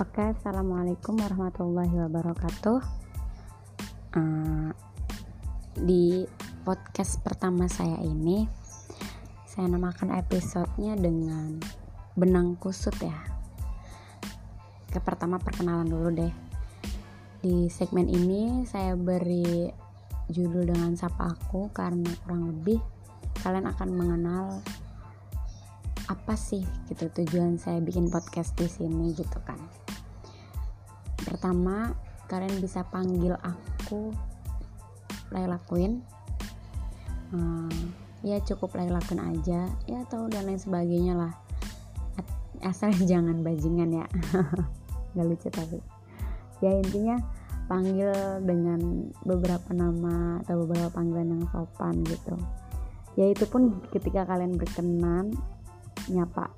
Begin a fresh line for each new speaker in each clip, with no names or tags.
Oke, assalamualaikum warahmatullahi wabarakatuh. Uh, di podcast pertama saya ini, saya namakan episodenya dengan benang kusut ya. Ke pertama perkenalan dulu deh. Di segmen ini saya beri judul dengan sapa aku karena kurang lebih kalian akan mengenal apa sih gitu tujuan saya bikin podcast di sini gitu kan pertama kalian bisa panggil aku Laila Queen. Hmm, ya cukup Laila Queen aja ya atau dan lain sebagainya lah. Asal jangan bajingan ya. Nggak lucu tapi. Ya intinya panggil dengan beberapa nama atau beberapa panggilan yang sopan gitu. Ya itu pun ketika kalian berkenan nyapa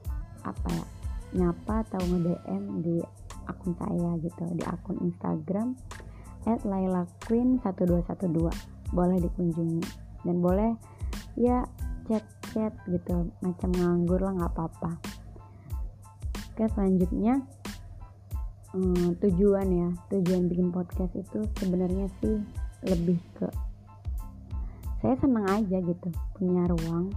apa ya nyapa atau nge-DM di akun saya gitu di akun Instagram at Laila Queen 1212 boleh dikunjungi. Dan boleh ya chat-chat gitu macam nganggur lah nggak apa-apa. Oke selanjutnya hmm, tujuan ya tujuan bikin podcast itu sebenarnya sih lebih ke saya senang aja gitu punya ruang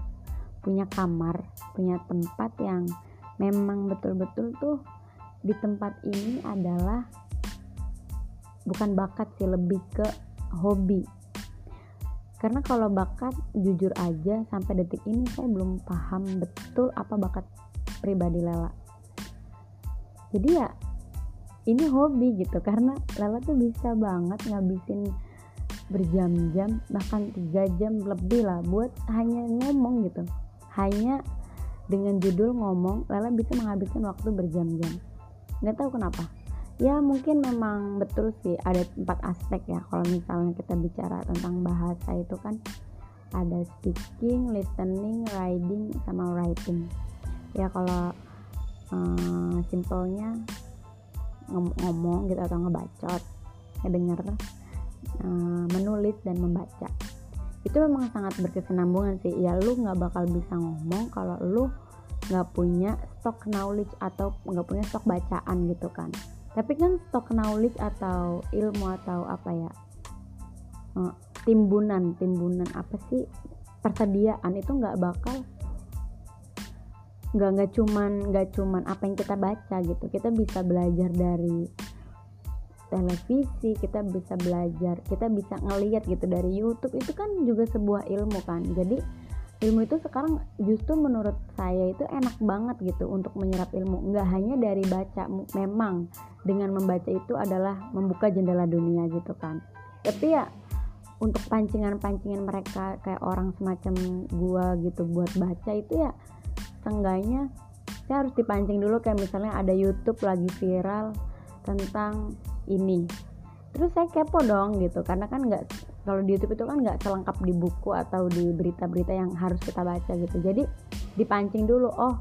punya kamar, punya tempat yang memang betul-betul tuh di tempat ini adalah bukan bakat sih lebih ke hobi. Karena kalau bakat jujur aja sampai detik ini saya belum paham betul apa bakat pribadi Lela. Jadi ya ini hobi gitu karena Lela tuh bisa banget ngabisin berjam-jam bahkan tiga jam lebih lah buat hanya ngomong gitu hanya dengan judul ngomong Lela bisa menghabiskan waktu berjam-jam nggak tahu kenapa. Ya mungkin memang betul sih ada empat aspek ya. Kalau misalnya kita bicara tentang bahasa itu kan ada speaking, listening, writing, sama writing. Ya kalau uh, simpelnya ngomong gitu atau ngebacot ngedenger uh, menulis dan membaca. Itu memang sangat berkesinambungan sih. Ya lu nggak bakal bisa ngomong kalau lu nggak punya stok knowledge atau nggak punya stok bacaan gitu kan. Tapi kan stok knowledge atau ilmu atau apa ya uh, timbunan timbunan apa sih persediaan itu nggak bakal nggak nggak cuman nggak cuman apa yang kita baca gitu. Kita bisa belajar dari televisi kita bisa belajar kita bisa ngeliat gitu dari YouTube itu kan juga sebuah ilmu kan. Jadi ilmu itu sekarang justru menurut saya itu enak banget gitu untuk menyerap ilmu. Nggak hanya dari baca memang dengan membaca itu adalah membuka jendela dunia gitu kan. Tapi ya untuk pancingan-pancingan mereka kayak orang semacam gua gitu buat baca itu ya seenggaknya saya harus dipancing dulu. Kayak misalnya ada YouTube lagi viral tentang ini terus saya kepo dong gitu karena kan nggak kalau di YouTube itu kan nggak selengkap di buku atau di berita-berita yang harus kita baca gitu. Jadi dipancing dulu oh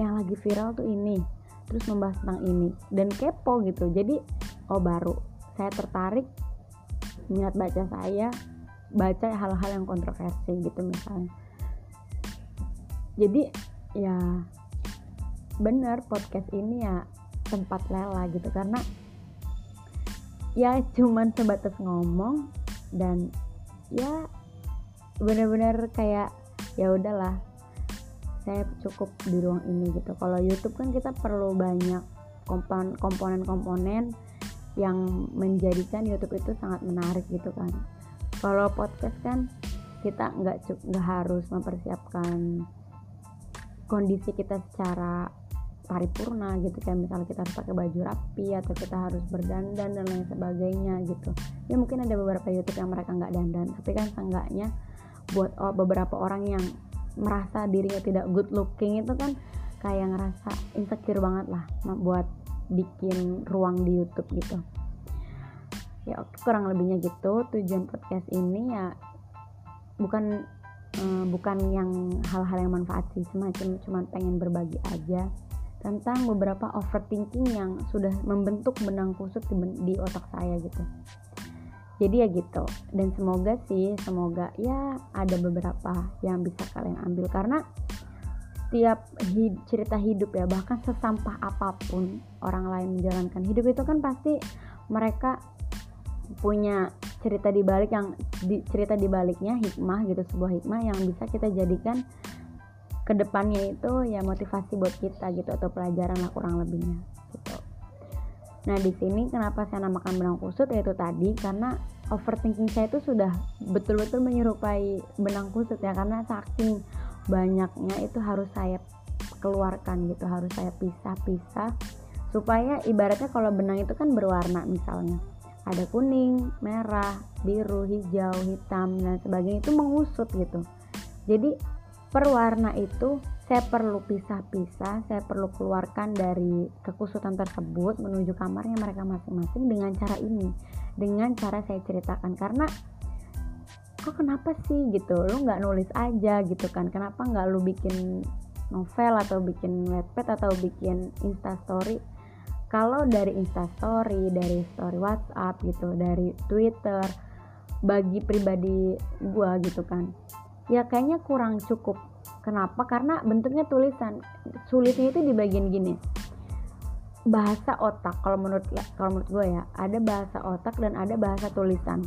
yang lagi viral tuh ini terus membahas tentang ini dan kepo gitu. Jadi oh baru saya tertarik minat baca saya baca hal-hal yang kontroversi gitu misalnya. Jadi ya bener podcast ini ya tempat lela gitu karena ya cuman sebatas ngomong dan ya bener-bener kayak ya udahlah saya cukup di ruang ini gitu. Kalau YouTube kan kita perlu banyak komponen-komponen yang menjadikan YouTube itu sangat menarik gitu kan. Kalau podcast kan kita nggak nggak harus mempersiapkan kondisi kita secara paripurna gitu kayak misalnya kita harus pakai baju rapi atau kita harus berdandan dan lain sebagainya gitu. Ya mungkin ada beberapa YouTube yang mereka nggak dandan tapi kan seenggaknya buat beberapa orang yang merasa dirinya tidak good looking itu kan kayak ngerasa insecure banget lah buat bikin ruang di YouTube gitu. Ya kurang lebihnya gitu tujuan podcast ini ya bukan uh, bukan yang hal-hal yang manfaat sih semacam cuman pengen berbagi aja tentang beberapa overthinking yang sudah membentuk benang kusut di, di otak saya gitu. Jadi ya gitu. Dan semoga sih semoga ya ada beberapa yang bisa kalian ambil. Karena setiap hid cerita hidup ya bahkan sesampah apa pun orang lain menjalankan hidup itu kan pasti mereka punya cerita di balik yang di, cerita di baliknya hikmah gitu sebuah hikmah yang bisa kita jadikan ke depannya itu ya motivasi buat kita gitu atau pelajaran lah kurang lebihnya gitu. Nah di sini kenapa saya namakan benang kusut yaitu tadi karena overthinking saya itu sudah betul-betul menyerupai benang kusut ya karena saking banyaknya itu harus saya keluarkan gitu harus saya pisah-pisah supaya ibaratnya kalau benang itu kan berwarna misalnya ada kuning, merah, biru, hijau, hitam dan sebagainya itu mengusut gitu. Jadi per warna itu saya perlu pisah-pisah, saya perlu keluarkan dari kekusutan tersebut menuju kamarnya mereka masing-masing dengan cara ini, dengan cara saya ceritakan. Karena kok kenapa sih? gitu. Lu nggak nulis aja gitu kan. Kenapa nggak lu bikin novel atau bikin webpad atau bikin instastory? Kalau dari instastory dari story WhatsApp gitu dari Twitter bagi pribadi gua gitu kan ya kayaknya kurang cukup. Kenapa? Karena bentuknya tulisan. Sulitnya itu di bagian gini. Bahasa otak kalau menurut kalau menurut gue ya ada bahasa otak dan ada bahasa tulisan.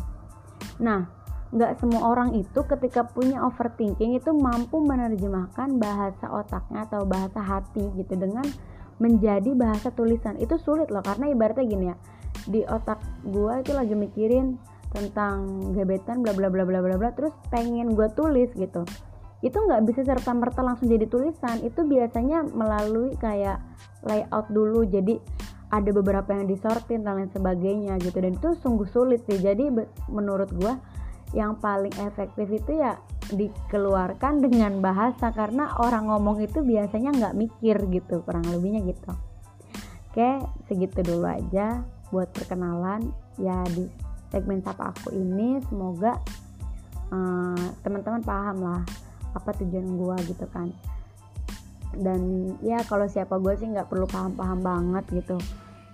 Nah nggak semua orang itu ketika punya overthinking itu mampu menerjemahkan bahasa otaknya atau bahasa hati gitu dengan menjadi bahasa tulisan. Itu sulit loh karena ibaratnya gini ya di otak gue itu lagi mikirin tentang gebetan bla bla bla bla bla bla terus pengen gue tulis gitu. Itu nggak bisa serta merta langsung jadi tulisan. Itu biasanya melalui kayak layout dulu. Jadi ada beberapa yang disortin dan lain sebagainya gitu. Dan itu sungguh sulit sih. Jadi menurut gue yang paling efektif itu ya dikeluarkan dengan bahasa. Karena orang ngomong itu biasanya nggak mikir gitu. Kurang lebihnya gitu. Oke segitu dulu aja buat perkenalan. Ya di segmen sapa aku ini semoga uh, teman-teman paham lah apa tujuan gue gitu kan. Dan ya kalau siapa gue sih nggak perlu paham-paham banget gitu.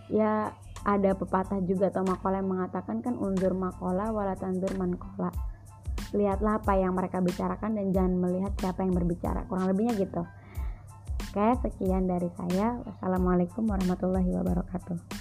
Ya ada pepatah juga atau makalah yang mengatakan kan undur makola wala tandur mankola lihatlah apa yang mereka bicarakan dan jangan melihat siapa yang berbicara kurang lebihnya gitu. Oke sekian dari saya. Wassalamualaikum warahmatullahi wabarakatuh